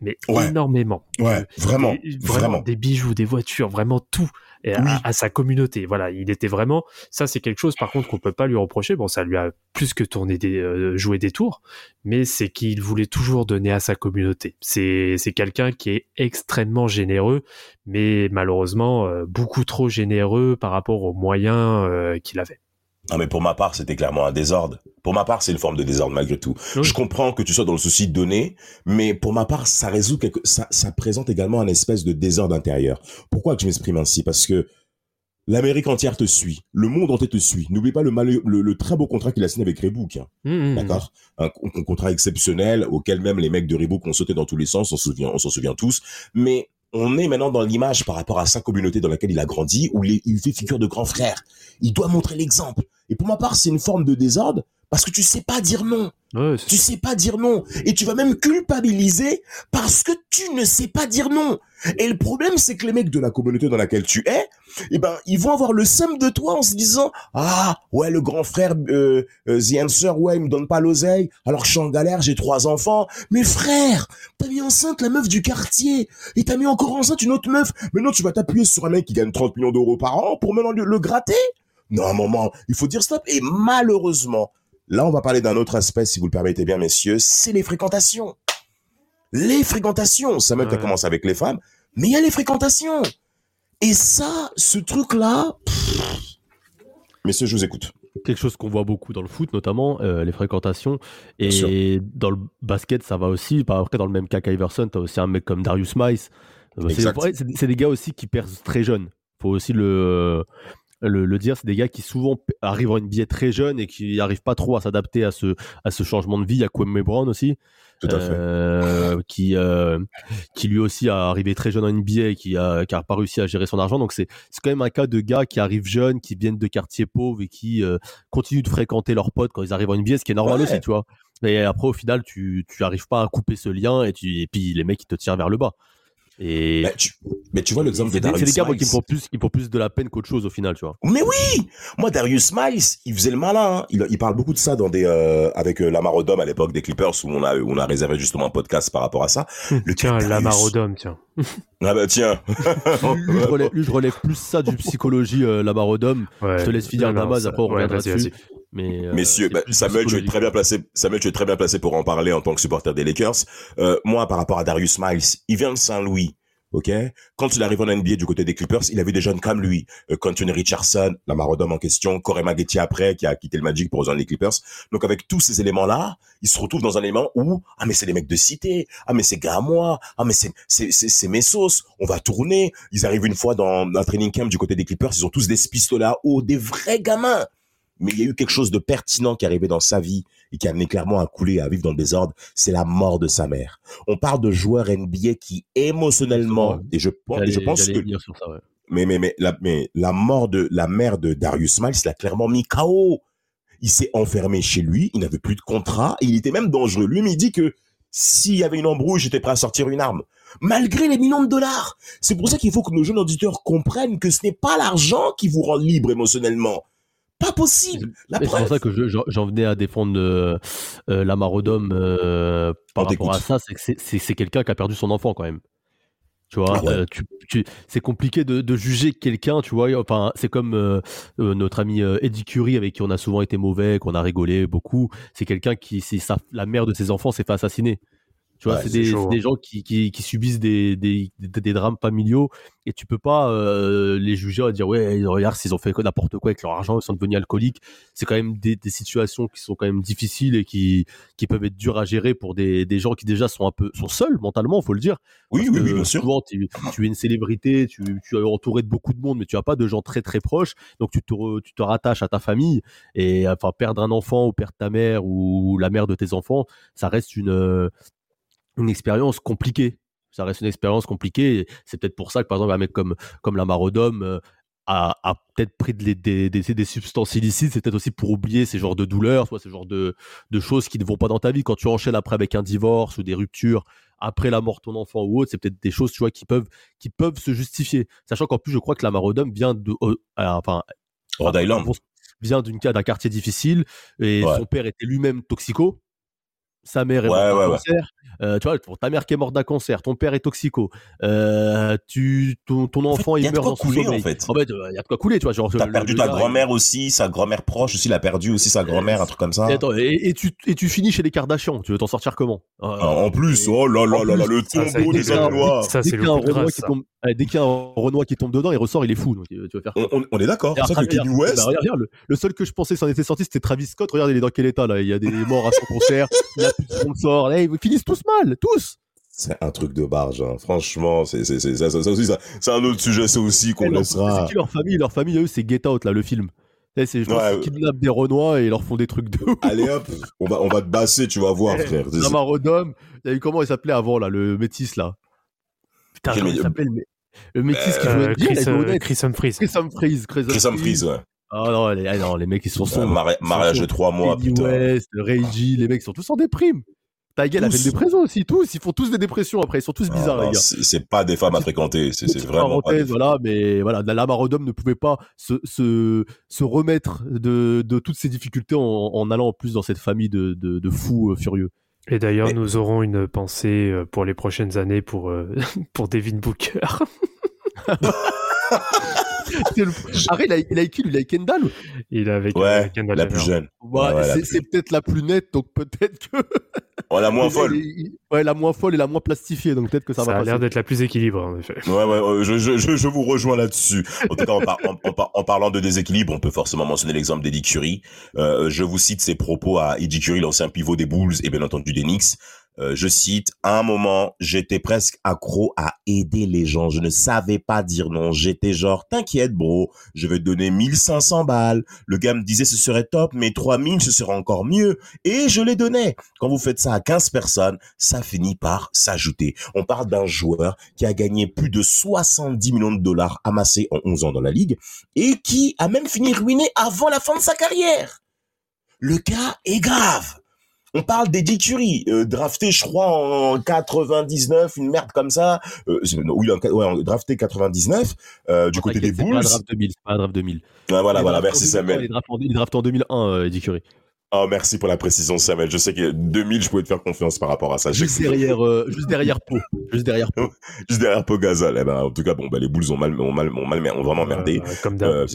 Mais Ouais. énormément. Ouais, vraiment, Des- vraiment. Des bijoux, des voitures, vraiment tout. Et à, Oui. à sa communauté. Voilà, il était vraiment. Ça, c'est quelque chose, par contre, qu'on peut pas lui reprocher. Bon, ça lui a plus que tourné des, euh, joué des tours, mais c'est qu'il voulait toujours donner à sa communauté. C'est, c'est quelqu'un qui est extrêmement généreux, mais malheureusement euh, beaucoup trop généreux par rapport aux moyens euh, qu'il avait. Non, mais pour ma part, c'était clairement un désordre. Pour ma part, c'est une forme de désordre malgré tout. Oui. Je comprends que tu sois dans le souci de donner, mais pour ma part, ça résout quelque, ça, ça présente également un espèce de désordre intérieur. Pourquoi que je m'exprime ainsi? Parce que l'Amérique entière te suit. Le monde entier te suit. N'oublie pas le, malheur- le, le très beau contrat qu'il a signé avec Reebok. hein. Mmh, mmh. D'accord? Un, un contrat exceptionnel auquel même les mecs de Reebok ont sauté dans tous les sens, on s'en souvient, on s'en souvient tous. Mais on est maintenant dans l'image par rapport à sa communauté dans laquelle il a grandi, où il fait figure de grand frère. Il doit montrer l'exemple. Et pour ma part, c'est une forme de désordre parce que tu sais pas dire non. Ouais, Tu sais pas dire non. Et tu vas même culpabiliser parce que tu ne sais pas dire non. Et le problème, c'est que les mecs de la communauté dans laquelle tu es, eh ben, ils vont avoir le seum de toi en se disant, ah, ouais, le grand frère, euh, euh, The Answer, ouais, il me donne pas l'oseille, alors que je suis en galère, j'ai trois enfants. Mais frère, t'as mis enceinte la meuf du quartier, et t'as mis encore enceinte une autre meuf. Maintenant, tu vas t'appuyer sur un mec qui gagne 30 millions d'euros par an pour maintenant le, le gratter? Non, un moment, il faut dire stop. Et malheureusement, Là, on va parler d'un autre aspect, si vous le permettez bien, messieurs, c'est les fréquentations. Les fréquentations, ça même Ouais. a commencé avec les femmes, mais il y a les fréquentations. Et ça, ce truc-là, messieurs, je vous écoute. quelque chose qu'on voit beaucoup dans le foot, notamment euh, les fréquentations. Et dans le basket, ça va aussi. Par Après, dans le même cas qu'Iverson, tu as aussi un mec comme Darius Mice. Euh, c'est des gars aussi qui percent très jeunes. faut aussi le, le, le dire. C'est des gars qui souvent arrivent en NBA très jeunes et qui n'arrivent pas trop à s'adapter à ce, à ce changement de vie. Il y a Kwame Brown aussi. Tout à fait. euh, qui, euh, qui lui aussi a arrivé très jeune en NBA et qui a, qui a pas réussi à gérer son argent. Donc c'est c'est quand même un cas de gars qui arrivent jeunes, qui viennent de quartiers pauvres et qui euh, continuent de fréquenter leurs potes quand ils arrivent en NBA, ce qui est normal Ouais. aussi, tu vois. Et après, au final, tu tu arrives pas à couper ce lien et, tu, et puis les mecs, ils te tirent vers le bas. Et Mais tu, mais tu vois l'exemple de des, c'est Darius des gars moi, qui me font plus, qui me font plus de la peine qu'autre chose au final, tu vois. Mais oui Moi, Darius Miles, il faisait le malin. hein. Il, il parle beaucoup de ça dans des, euh, avec euh, Lamar Odom à l'époque des Clippers où on a, où on a réservé justement un podcast par rapport à ça. Le Tiens, Darius- Lamar Odom, tiens. Ah bah tiens. Lui, je relève, lui, je relève plus ça du psychologie, euh, la. Ouais. Je te laisse finir, Damas, ça- après on ouais, reviendra vas-y, dessus. Mais, euh, Messieurs, bah, Samuel, tu es très bien placé. Samuel, tu es très bien placé pour en parler en tant que supporter des Lakers. Euh, moi, par rapport à Darius Miles, il vient de Saint-Louis. Ok? Quand il arrive en NBA du côté des Clippers, il avait des jeunes comme lui, euh, Quentin Richardson, la Marodome en question, Corey Maggette après, qui a quitté le Magic pour rejoindre les Clippers. Donc avec tous ces éléments-là, il se retrouve dans un élément où ah mais c'est les mecs de cité, ah mais c'est gars à moi, ah mais c'est c'est c'est c'est mes sauces, on va tourner. Ils arrivent une fois dans un training camp du côté des Clippers, ils ont tous des pistolets à eau, des vrais gamins. Mais il y a eu quelque chose de pertinent qui est arrivé dans sa vie et qui a amené clairement à couler, à vivre dans le désordre, c'est la mort de sa mère. On parle de joueurs NBA qui émotionnellement, et je, pense- et je pense que ça, ouais. mais, mais, mais, la, mais la mort de la mère de Darius Miles l'a clairement mis KO. Il s'est enfermé chez lui, il n'avait plus de contrat, et il était même dangereux. Lui, il dit que s'il y avait une embrouille, j'étais prêt à sortir une arme. Malgré les millions de dollars. C'est pour ça qu'il faut que nos jeunes auditeurs comprennent que ce n'est pas l'argent qui vous rend libre émotionnellement. Pas possible. C'est pour ça que je- j'en venais à défendre euh, euh, la Marodome euh, par On rapport à ça, c'est que c'est- quelqu'un qui a perdu son enfant quand même. Tu vois, Ah ouais. euh, tu, tu- c'est compliqué de, de juger quelqu'un, tu vois. Enfin, c'est comme euh, notre ami Eddie Curie avec qui on a souvent été mauvais, qu'on a rigolé beaucoup. C'est quelqu'un qui, sa, la mère de ses enfants s'est fait assassiner. Tu vois, Ouais, c'est c'est des, hein. gens qui, qui, qui subissent des, des, des, drames familiaux et tu peux pas euh, les juger et dire ouais regarde s'ils ont fait n'importe quoi avec leur argent ils sont devenus alcooliques c'est quand même des, situations qui sont quand même difficiles et qui, qui peuvent être dures à gérer pour des, des gens qui déjà sont un peu sont seuls mentalement faut le dire Oui, oui, oui, bien sûr. souvent tu, tu es une célébrité tu, tu es entouré de beaucoup de monde mais tu as pas de gens très très proches donc tu te, re- tu te rattaches à ta famille et enfin perdre un enfant ou perdre ta mère ou la mère de tes enfants ça reste une une expérience compliquée ça reste une expérience compliquée. C'est peut-être pour ça que, par exemple, un mec comme, comme la Marodome euh, a, a peut-être pris des, des, des substances illicites. C'est peut-être aussi pour oublier ces genres de douleurs, soit ces genres de, de choses qui ne vont pas dans ta vie. Quand tu enchaînes après avec un divorce ou des ruptures, après la mort de ton enfant ou autre, c'est peut-être des choses, tu vois, qui peuvent, qui peuvent se justifier. Sachant qu'en plus, je crois que la Marodome vient de, euh, euh, enfin, Rhode Island. vient d'un quartier difficile et Ouais. son père était lui-même toxico. Sa mère est Ouais, morte d'un ouais. cancer. Euh, tu vois, pour ta mère qui est morte d'un cancer, ton père est toxico. Euh, tu, ton, ton enfant, il meurt dans son couler, en fait. En fait, il y a de quoi couler, tu vois. Genre, T'as le- perdu le ta grand-mère aussi, sa grand-mère proche aussi, il a perdu aussi sa grand-mère, un truc comme ça. Et, attends, et, et tu, et tu finis chez les Kardashians. Tu veux t'en sortir comment? Euh, Ah, en plus, oh là là là là, le ça, ça tombeau des hommes noirs. Ça, dès qu'il y a un Renoir qui ça. tombe, ouais, dès qu'il y a un Renoir qui tombe dedans, il ressort, il est fou. Donc, tu vas faire quoi On, est d'accord. C'est vrai que regarde, West, le seul que je pensais s'en était sorti, c'était Travis Scott. Regarde, il est dans quel état là Il y a des morts à son concert, sponsors. Là, ils finissent tous mal, tous. c'est un truc de barge. hein. Franchement, c'est c'est c'est ça, ça, ça ça- c'est un autre sujet, ça aussi qu'on leur- laissera. C'est qui leur famille? Leur famille, eux, c'est Get Out là, le film. Eh, c'est Ouais, kidnappent des Renois et ils leur font des trucs de ouf. Allez hop, on va on va te basser, tu vas voir, frère. C'est- Nama Rodom, il y a eu comment il s'appelait avant là, le métis là? Putain, comment il s'appelait le, le métis qui Euh, jouait bien, il Chris, euh. Chris Humphries. Chris Humphries. Chris Chris Humphries, ouais. Ah non, les, ah non, les mecs ils sont Euh, sombres. mari- mariage de sombres. trois mois, Kanye putain. West, Ray J, les mecs ils sont tous en déprime. Ta gueule a fait Tous. une dépression aussi, tous. Ils font tous des dépressions après, ils sont tous Ah, bizarres, non, les gars. c'est pas des femmes à fréquenter, c'est vraiment pas. parenthèse, des- voilà, mais voilà, la Marodom ne pouvait pas se, se, se remettre de, de toutes ces difficultés en, en allant en plus dans cette famille de, de, de fous euh, furieux. Et d'ailleurs, Mais- nous aurons une pensée euh, pour les prochaines années pour, euh, pour Devin Booker. C'est le- Arrête, il a, il a qui lui Il a Kendall Il est avec, Ouais, Kendall la plus jeune. Ouais, Ouais, la c'est plus- c'est peut-être la plus nette, donc peut-être que. Oh, la moins folle. Il- il- Ouais, la moins folle et la moins plastifiée, donc peut-être que ça, Ça, va a passer. l'air d'être la plus équilibrée, en effet. Ouais, ouais, ouais, je, je, je, je vous rejoins là-dessus. En tout cas, en, par- en, en par- en parlant de déséquilibre, on peut forcément mentionner l'exemple d'Eddie Curry. Euh, je vous cite ses propos à Eddie Curry, l'ancien pivot des Bulls et bien entendu des Knicks. Euh, je cite, à un moment, j'étais presque accro à aider les gens. Je ne savais pas dire non. J'étais genre, t'inquiète, bro, je vais te donner 1500 balles. Le gars me disait ce serait top, mais 3000 ce serait encore mieux. Et je les donnais. Quand vous faites ça à 15 personnes, ça finit par s'ajouter. On parle d'un joueur qui a gagné plus de 70 millions de dollars amassés en 11 ans dans la ligue et qui a même fini ruiné avant la fin de sa carrière. Le cas est grave. On parle d'Eddie Curry, euh, drafté, je crois, en 99, une merde comme ça. Euh, oui, en, ouais, drafté 99, euh, du côté des pas Bulls. un draft 2000, c'est pas un draft 2000. Ouais, voilà, voilà, merci en 2001, Samuel. Il est drafté en, il est drafté en 2001, euh, Eddie Curry. Oh, merci pour la précision, Samuel. Je sais que 2000, je pouvais te faire confiance par rapport à ça. Juste derrière, euh, juste derrière Pau. Juste derrière Pau. Juste derrière. Eh ben, en tout cas, bon, bah, les Bulls ont mal, ont mal, ont mal, ont vraiment merdé. Euh, comme d'hab. Euh,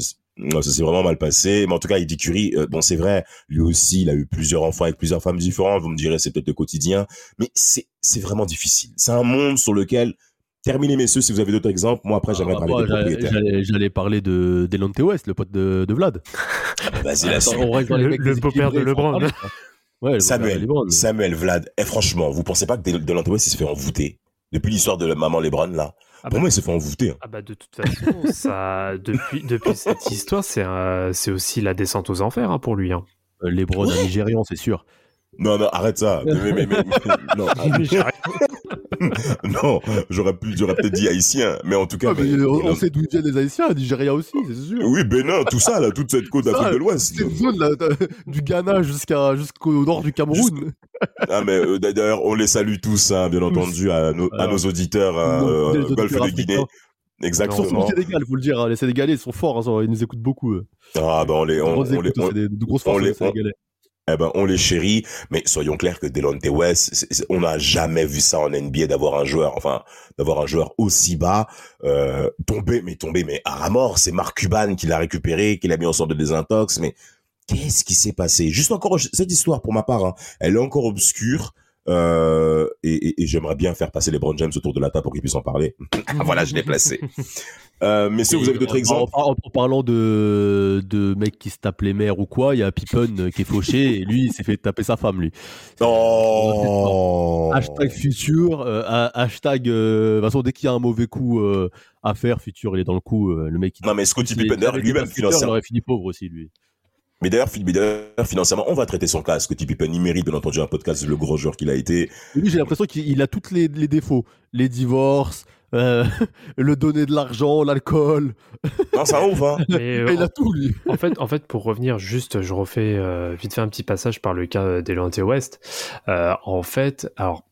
ça s'est vraiment mal passé. Mais en tout cas, Eddie Curry, euh, bon, c'est vrai, lui aussi, il a eu plusieurs enfants avec plusieurs femmes différentes. Vous me direz, c'est peut-être le quotidien. Mais c'est, c'est vraiment difficile. C'est un monde sur lequel, terminez, messieurs, si vous avez d'autres exemples. Moi, après, j'aimerais Ah, parler des j'allais- propriétaires. J'allais j'allais parler de Delonte West, le pote de, de Vlad. Vas-y, là, reste dans les Le- le beau-père de déséquilibrés, LeBron. faut en parler, quoi. Ouais, le beau-père de Samuel, LeBron. Samuel, Vlad. Eh, franchement, vous pensez pas que Del- Delonte West, il se fait envoûter? Depuis l'histoire de la maman Lebron, là? Ah Pour bah- moi, il se fait envoûter. hein. Ah bah de toute façon, ça, depuis, depuis cette histoire, c'est aussi la descente aux enfers hein, pour lui. Hein. Euh, LeBron, un Nigérian, c'est sûr. Non, non, arrête ça. Mais, mais, mais, mais- non, non, j'aurais pu, j'aurais peut-être dit haïtien, mais en tout cas. Ouais, mais mais- on, on non. sait d'où viennent les Haïtiens, Nigeria aussi, c'est sûr. Oui, Bénin, tout ça, là, toute cette côte d'Afrique de l'Ouest. Cette zone là, du Ghana jusqu'à jusqu'au nord du Cameroun. Ah, mais euh, d'ailleurs, on les salue tous, hein, bien entendu, à nos, à Voilà. nos auditeurs, hein, euh, les auditeurs Golfe de. Guinée. Surtout Exactement. au Sénégal, faut le dire. hein, Les Sénégalais ils sont forts, hein, ils nous écoutent beaucoup. eux. Ah, ben, on les, on, on les, on- c'est des, de grosses on forces les- les Sénégalais. Eh ben, on les chérit, mais soyons clairs que Delonte West, on n'a jamais vu ça en NBA d'avoir un joueur, enfin, d'avoir un joueur aussi bas, euh, tombé, mais tombé, mais à mort. C'est Mark Cuban qui l'a récupéré, qui l'a mis en sorte de désintox, mais qu'est-ce qui s'est passé? Juste encore, cette histoire, pour ma part, hein, elle est encore obscure. Euh, et, et- et j'aimerais bien faire passer les Brown James autour de la table pour qu'ils puissent en parler. Voilà, je l'ai placé. Euh, messieurs, vous avez d'autres En- exemples en, en- en parlant de, de mecs qui se tapent les mères ou quoi, il y a Pippen euh, qui est fauché et lui, il s'est fait taper sa femme, lui. Oh Hashtag futur, euh, ha- hashtag. euh, de toute façon, dès qu'il y a un mauvais coup euh, à faire, futur, il est dans le coup. euh, le mec, il- Non, mais Scottie s'il Pippen, lui-même, basketteur, il financièrement, aurait fini pauvre aussi, lui. Mais d'ailleurs, fi- mais d'ailleurs, financièrement, on va traiter son cas. Scottie Pippen, il mérite, bien entendu, un podcast, le gros joueur qu'il a été. Lui, j'ai l'impression qu'il il a tous les, les défauts. Les divorces, euh, le donner de l'argent, l'alcool. Non, un ouf, hein. Mais, euh, il a tout, lui. en fait, en fait, pour revenir juste, je refais euh, vite fait un petit passage par le cas d'Elante West. Euh, en fait, alors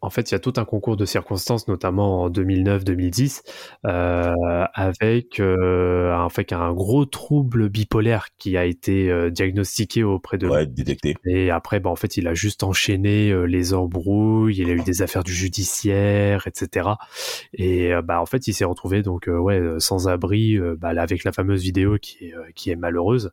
en fait, il y a tout un concours de circonstances, notamment en 2009-2010, euh, avec, euh, avec un gros trouble bipolaire qui a été euh, diagnostiqué auprès de Ouais, détecté. Et après, bah, en fait, il a juste enchaîné euh, les embrouilles, il a eu des affaires du judiciaire, etc. Et euh, bah, en fait, il s'est retrouvé donc euh, ouais sans abri, euh, bah, avec la fameuse vidéo qui est euh, qui est malheureuse,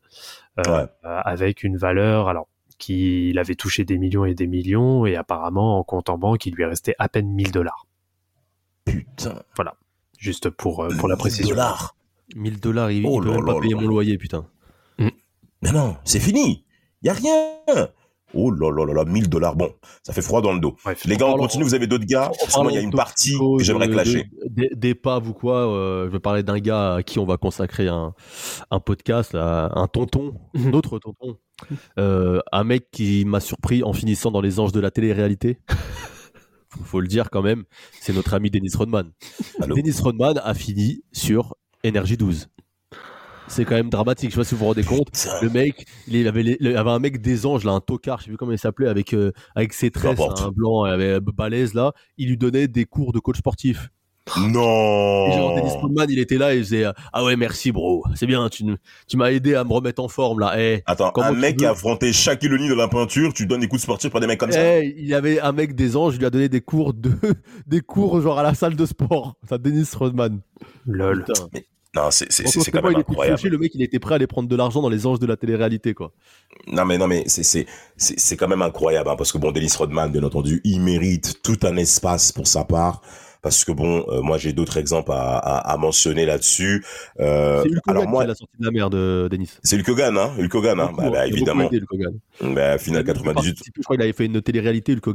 Ouais. avec une valeur alors qu'il avait touché des millions et des millions et apparemment en compte en banque, il lui est resté à peine 1000 dollars. Putain. Juste pour euh, pour la 1000 précision. dollars. 1000 dollars, il, Oh il peut là même pas payer mon loyer, putain. Mais non, c'est fini. Y a rien. Oh là là là là, 1000 dollars. Bon, ça fait froid dans le dos. Bref, Les gars, on continue. Vous avez d'autres gars il y a une partie que j'aimerais clasher. Des, des paves ou quoi, euh, je vais parler d'un gars à qui on va consacrer un, un podcast, là, un tonton, Mhm. notre tonton. Euh, un mec qui m'a surpris en finissant dans les anges de la télé-réalité. faut, faut le dire quand même, c'est notre ami Dennis Rodman. Dennis Rodman a fini sur Énergie 12. C'est quand même dramatique, je sais pas si vous vous rendez compte. Le mec, il avait, les- il avait un mec des anges, là, un tocard, je sais plus comment il s'appelait, avec, euh, avec ses tresses, un blanc, il avait balèze là. Il lui donnait des cours de coach sportif. Et genre, Dennis Non. Rodman, il était là et il faisait Ah ouais, merci, bro. C'est bien, tu, tu m'as aidé à me remettre en forme là. Eh, Attends, un mec qui a affronté Shaquille O'Neal de la peinture, tu donnes des coups de sportif pour des mecs comme ça eh, il y avait un mec des anges, il lui a donné des cours de, des cours genre à la salle de sport. Ça, Dennis Rodman. lol. Non, c'est quand même il était incroyable. fauché, le mec, il était prêt à aller prendre de l'argent dans les anges de la télé-réalité, quoi. Non mais non mais c'est c'est c'est c'est quand même incroyable hein, parce que bon Dennis Rodman bien entendu il mérite tout un espace pour sa part parce que bon euh, moi j'ai d'autres exemples à, à, à mentionner là-dessus euh, c'est Hulk alors Hogan moi qui l'a sorti de la merde, euh, Denis. c'est Hulk Hogan hein hein bah, bah, évidemment aidé, Hulk Hogan. bah, final Il a 98 participé, Je crois qu'il avait fait une télé-réalité, Hulk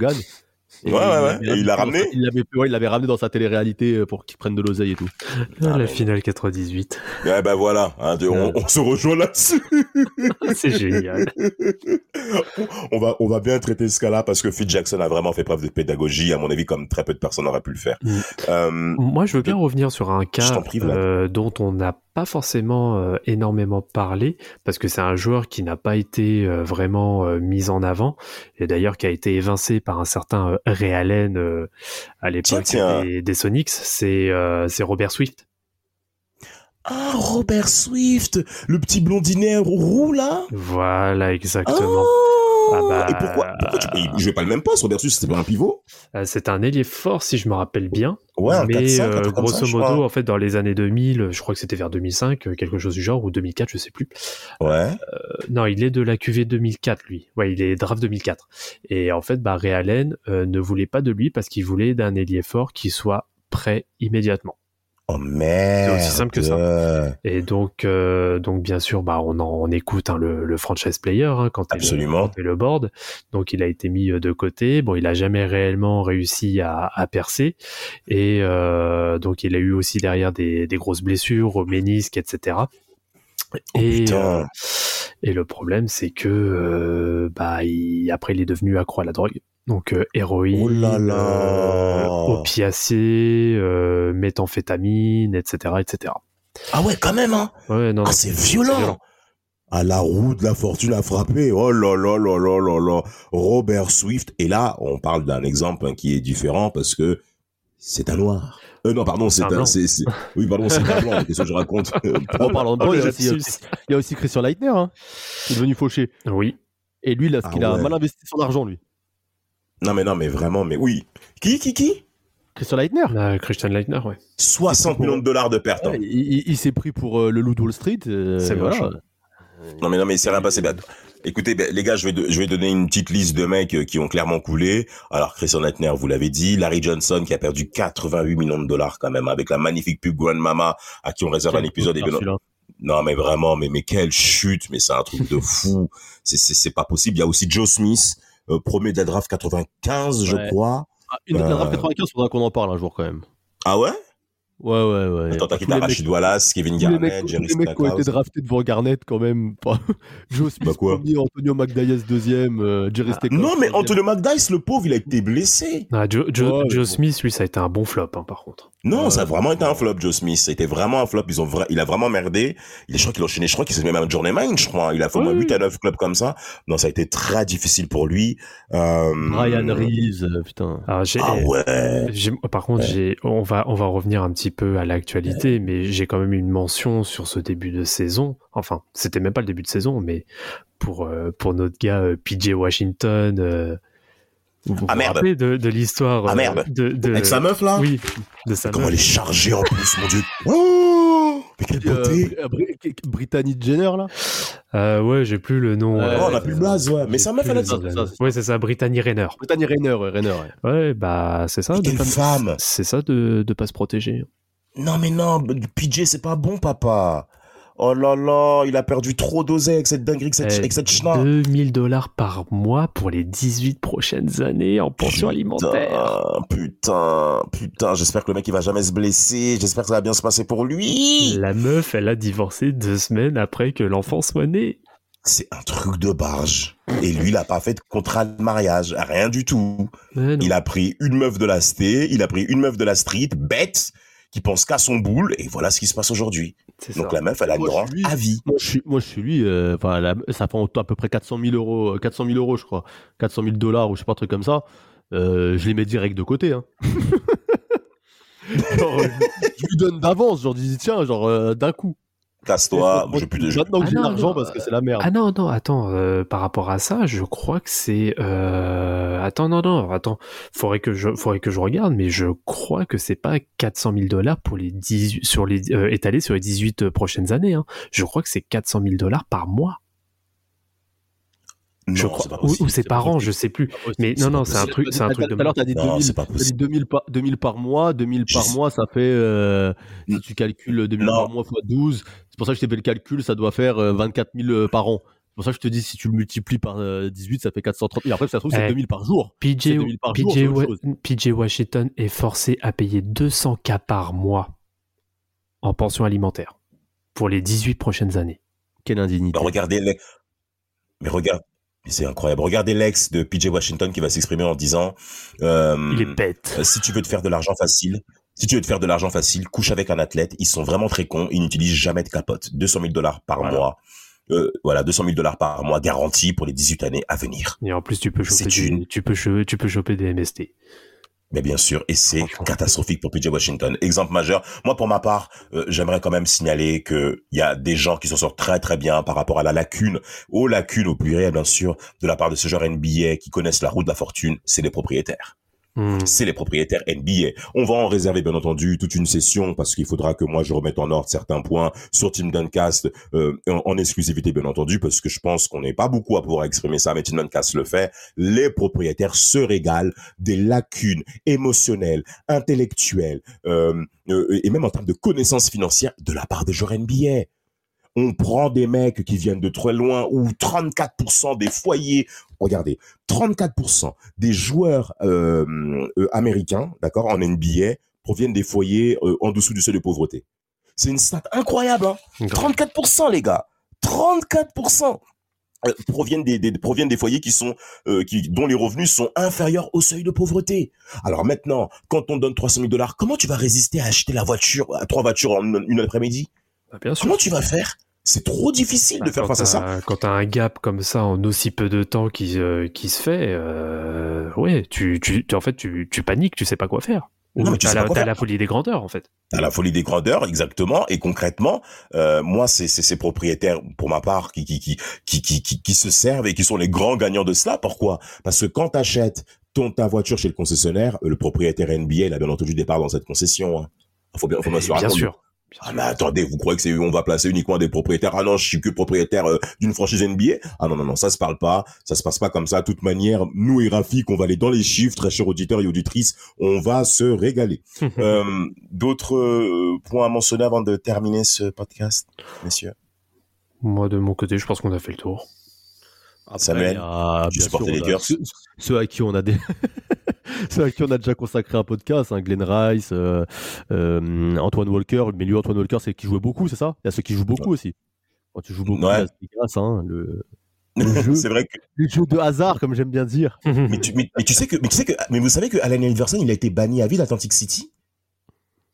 Hogan. Ouais, ouais, ouais. Et il l'a ramené Il l'avait ouais, il l'avait ramené dans sa télé-réalité euh, pour qu'il prenne de l'oseille et tout. Ah, Ah, la mais- finale 98. ouais bah voilà hein, de- on, on se rejoint là-dessus C'est génial. on va on va bien traiter ce cas-là parce que Phil Jackson a vraiment fait preuve de pédagogie à mon avis comme très peu de personnes auraient pu le faire Mm. euh, Moi, je veux bien revenir sur un cas prie, euh, dont on n'a pas forcément euh, énormément parlé, parce que c'est un joueur qui n'a pas été euh, vraiment euh, mis en avant, et d'ailleurs qui a été évincé par un certain Ray Allen euh, à l'époque des, des Sonics, c'est euh, c'est Robert Swift. ah Robert Swift le petit blondinet roux là? Voilà, exactement. Ah, Ah bah, et pourquoi, pourquoi tu, il jouait pas le même poste, Robert Swift, c'était pas un pivot? Euh, C'est un ailier fort, si je me rappelle bien. Ouais, un mais 4-5, un euh, grosso ça, modo, en fait, dans les années 2000, je crois que c'était vers 2005, euh, quelque chose du genre, ou 2004, je sais plus. Ouais. Non, il est de la QV 2004, lui. Ouais, il est draft 2004. Et en fait, bah, Ray Allen euh, ne voulait pas de lui parce qu'il voulait d'un ailier fort qui soit prêt immédiatement. Oh merde. C'est aussi simple que ça. Et donc, euh, donc bien sûr, bah, on, en, on écoute hein, le, le franchise player hein, quand Absolument. t'es le board. Donc, il a été mis euh, de côté. Bon, il a jamais réellement réussi à, à percer. Et euh, donc, il a eu aussi derrière des, des grosses blessures au ménisque, etc. et, euh, et le problème, c'est que bah, il, après, il est devenu accro à la drogue. Donc, euh, héroïne, Oh là là. euh, opiacés, euh, méthamphétamine, etc., etc. Ah ouais, quand même, hein. Ouais, non, Ah, non, c'est violent. À la roue de la fortune a frappé. Oh là là là là là là. Robert Swift. Et là, on parle d'un exemple hein, qui est différent parce que c'est un noir. Euh, non, pardon, c'est un un, blanc. c'est, c'est- oui, pardon, c'est un blanc. Qu'est-ce que je raconte? En parlant de Oh, blanc, il y a aussi, lapsus. il y a aussi Christian Leitner, hein, qui est devenu fauché. Oui. Et lui, là, ce Ah qu'il a ouais. mal investi son argent, lui. Non, mais non, mais vraiment, mais oui. Qui, qui, qui? Christian Leitner. Euh, Christian Leitner, ouais. 60 millions de dollars de pertes. hein. Ouais, il il- il s'est pris pour euh, le loup de Wall Street. euh, C'est voilà. Non mais non mais c'est rien passé. Bah, écoutez bah, les gars, je vais de- je vais donner une petite liste de mecs euh, qui ont clairement coulé. Alors Christian Leitner, vous l'avez dit, Larry Johnson qui a perdu 88 millions de dollars quand même avec la magnifique pub Grandmama à qui on réserve un épisode. Et non mais vraiment, mais mais quelle chute, mais c'est un truc de fou. C'est c'est c'est pas possible. Il y a aussi Joe Smith, premier de la draft 95, je Ouais. crois. Ah, une la Euh, draft 95, faudra qu'on en parle un jour quand même. Ah ouais? Ouais, ouais, ouais. Attends, t'as quitté Rachid Wallace, Kevin tous les mecs, Garnett, tous les mecs qui ont été draftés devant Garnett, quand même. Pas... Joe Smith Bah quoi premier, Antonio McDyess deuxième, euh, Jerry Stackhouse Non, mais. Antonio McDyess, le pauvre, il a été blessé. Ah, Joe, Joe- Ouais. Smith, lui, ça a été un bon flop, hein, par contre. Non, Ouais. ça a vraiment été un flop, Joe Smith. C'était vraiment un flop. Ils ont vra- Il a vraiment merdé. Il, je crois qu'il a enchaîné, je crois qu'il s'est même un journeyman, je crois. Il a fait au moins Oui. 8 à 9 clubs comme ça. Non, ça a été très difficile pour lui. Euh... Brian Reeves, euh, putain. Alors, Ah ouais. par contre, Ouais. j'ai, on va, on va revenir un petit peu à l'actualité, mais j'ai quand même une mention sur ce début de saison. Enfin, c'était même pas le début de saison, mais pour, euh, pour notre gars euh, PJ Washington. Euh, vous vous Ah, merde. rappelez de, de l'histoire Ah, euh, merde. de, de- Avec sa meuf, là? Oui, de sa Comment meuf. elle est chargée en plus, mon dieu. Oh mais quelle Euh, beauté. Bri- Brittany Jenner, là Euh, ouais, j'ai plus le nom. Ouais, euh, Oh, on a plus le blaze, ouais. Mais sa meuf, elle a dit. ça. Ouais, c'est ça, Brittany Renner. Brittany Renner, ouais, Renner, ouais. Ouais, bah, c'est ça. Quelle femme. C'est ça de, de pas se protéger. Non, mais non, PJ, c'est pas bon, papa. Oh là là, il a perdu trop d'oseille avec cette dinguerie, avec cette, avec cette schna. 2000 dollars par mois pour les 18 prochaines années en pension alimentaire. Putain, putain, j'espère que le mec il va jamais se blesser, j'espère que ça va bien se passer pour lui. La meuf, elle a divorcé deux semaines après que l'enfant soit né. C'est un truc de barge. Et lui, il a pas fait de contrat de mariage, rien du tout. Il a pris une meuf de la sté, il a pris une meuf de la street, bête, qui pense qu'à son boule, et voilà ce qui se passe aujourd'hui. Donc ça. la meuf, elle a Moi, lui. à vie. Moi, je suis, moi, je suis lui. euh, la- ça fait à peu près 400 000 euros, euh, 400 000 euros, je crois, 400 000 dollars ou je sais pas un truc comme ça. Euh, je les mets direct de côté. Hein. genre, euh, je, je lui donne d'avance. Genre, je dis tiens, genre euh, d'un coup. Casse-toi, Moi, je plus de Maintenant que Ah j'ai non, l'argent non, parce que c'est la merde. Ah non, non, attends, euh, par rapport à ça, je crois que c'est... Euh... Attends, non, non, attends, faudrait que, je, faudrait que je regarde, mais je crois que c'est pas 400 000 dollars pour les 18, sur les, euh, étalés sur les 18 prochaines années. Hein. Je crois que c'est 400 000 dollars par mois. Je crois. Ou, ou c'est c'est par pas an, possible. je sais plus. Mais non, non, c'est un truc, c'est un Tout truc de... à l'heure, t'as dit Non, 2000, c'est pas t'as dit possible. 2000 par, 2000 par mois. 2000 par Je- mois, ça fait. euh, si tu calcules 2000 Non. par mois x 12, c'est pour ça que je t'ai fait le calcul, ça doit faire euh, 24 000 euh, par an. C'est pour ça que je te dis, si tu le multiplies par euh, 18, ça fait 430 000. Après, ça se trouve, c'est Eh, 2000 par jour. PJ, C'est 2000 par jour, PJ, c'est autre Wa- chose. PJ Washington est forcé à payer 200 k par mois en pension alimentaire pour les 18 prochaines années. Quelle indignité. Bah, regardez les... Mais regarde, c'est incroyable. Regardez l'ex de PJ Washington qui va s'exprimer en disant euh, Il est bête. euh, si tu veux te faire de l'argent facile, si tu veux te faire de l'argent facile, couche avec un athlète. Ils sont vraiment très cons. Ils n'utilisent jamais de capote. 200 000 dollars par Voilà. mois. Euh, voilà, 200 000 dollars par mois garantis pour les 18 années à venir. Et en plus, tu peux choper, une- peux, tu peux choper des MST. Mais bien sûr, et c'est catastrophique pour PJ Washington. Exemple majeur. Moi, pour ma part, euh, j'aimerais quand même signaler que il y a des gens qui s'en sortent très très bien par rapport à la lacune, aux lacunes au pluriel bien sûr, de la part de ce genre NBA qui connaissent la route de la fortune, c'est les propriétaires. Hmm. c'est les propriétaires NBA. On va en réserver bien entendu toute une session parce qu'il faudra que moi je remette en ordre certains points sur Team Duncast euh, en, exclusivité bien entendu parce que je pense qu'on n'est pas beaucoup à pouvoir exprimer ça mais Team Duncast le fait. Les propriétaires se régalent des lacunes émotionnelles, intellectuelles euh, euh, et même en termes de connaissances financières de la part des joueurs NBA. On prend des mecs qui viennent de très loin où 34% des foyers, regardez, 34% des joueurs euh, euh, américains, d'accord, en NBA, proviennent des foyers euh, en dessous du seuil de pauvreté. C'est une stat incroyable, hein. 34%, les gars. 34% euh, proviennent des, des proviennent des foyers qui sont euh, qui dont les revenus sont inférieurs au seuil de pauvreté. Alors maintenant, quand on donne 300 000 dollars, comment tu vas résister à acheter la voiture, à trois voitures en une, une après-midi? Bah, bien sûr. Comment tu vas faire? C'est trop difficile de Bah, faire face à ça. t'as- Quand tu as un gap comme ça en aussi peu de temps qui, euh, qui se fait, euh, ouais, tu, tu, tu- en fait, tu, tu paniques, tu sais pas quoi faire. Non, mais tu t'as sais la, t'as la folie des grandeurs, en fait. à la folie des grandeurs, exactement. Et concrètement, euh, moi, c'est ces propriétaires, pour ma part, qui qui, qui qui qui qui qui se servent et qui sont les grands gagnants de cela. Pourquoi? Parce que quand t'achètes ton ta voiture chez le concessionnaire, le propriétaire NBA, il a bien entendu des parts dans cette concession. Hein. Faut bien, faut bien bien sûr. Ah mais attendez, vous croyez que c'est on va placer uniquement des propriétaires? Ah non, je suis que propriétaire euh, d'une franchise NBA Ah non non non, ça se parle pas, ça se passe pas comme ça. De toute manière, nous et Rafik, on va aller dans les chiffres, très chers auditeurs et auditrices, on va se régaler. euh, D'autres euh, points à mentionner avant de terminer ce podcast, messieurs? Moi, de mon côté, je pense qu'on a fait le tour. Après, Samuel, tu bien supportes sûr, les Lakers ceux à qui on a des c'est à qui on a déjà consacré un podcast, hein, Glenn Rice, euh, euh, Antoine Walker, mais lui Antoine Walker c'est qui jouait beaucoup, c'est ça? Il y a ceux qui jouent beaucoup aussi. Quand tu joues beaucoup, Ouais. c'est grâce, hein, le, le jeu, c'est vrai que le jeu de hasard comme j'aime bien dire. mais tu, mais, mais tu sais que mais tu sais que mais vous savez que Allen Iverson il a été banni à vie d'Atlantic City?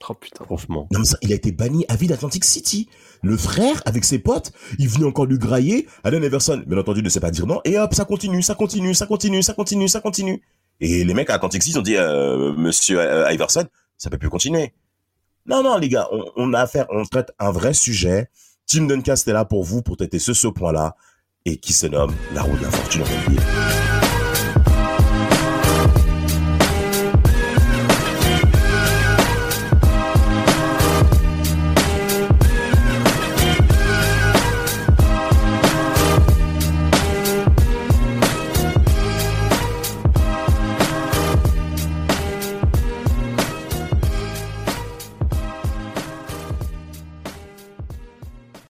Oh putain. Franchement. Non mais ça, il a été banni à vie d'Atlantic City. Le frère, avec ses potes, il venait encore lui grailler. Allen Iverson, bien entendu, ne sait pas dire non. Et hop, ça continue, ça continue, ça continue, ça continue, ça continue. Et les mecs à Atlantic City ont dit, euh, Monsieur euh, Iverson, ça peut plus continuer. Non, non, les gars, on, a affaire, on traite un vrai sujet. Tim Duncast est là pour vous, pour traiter ce, ce point-là, et qui se nomme la roue de la fortune en NBA.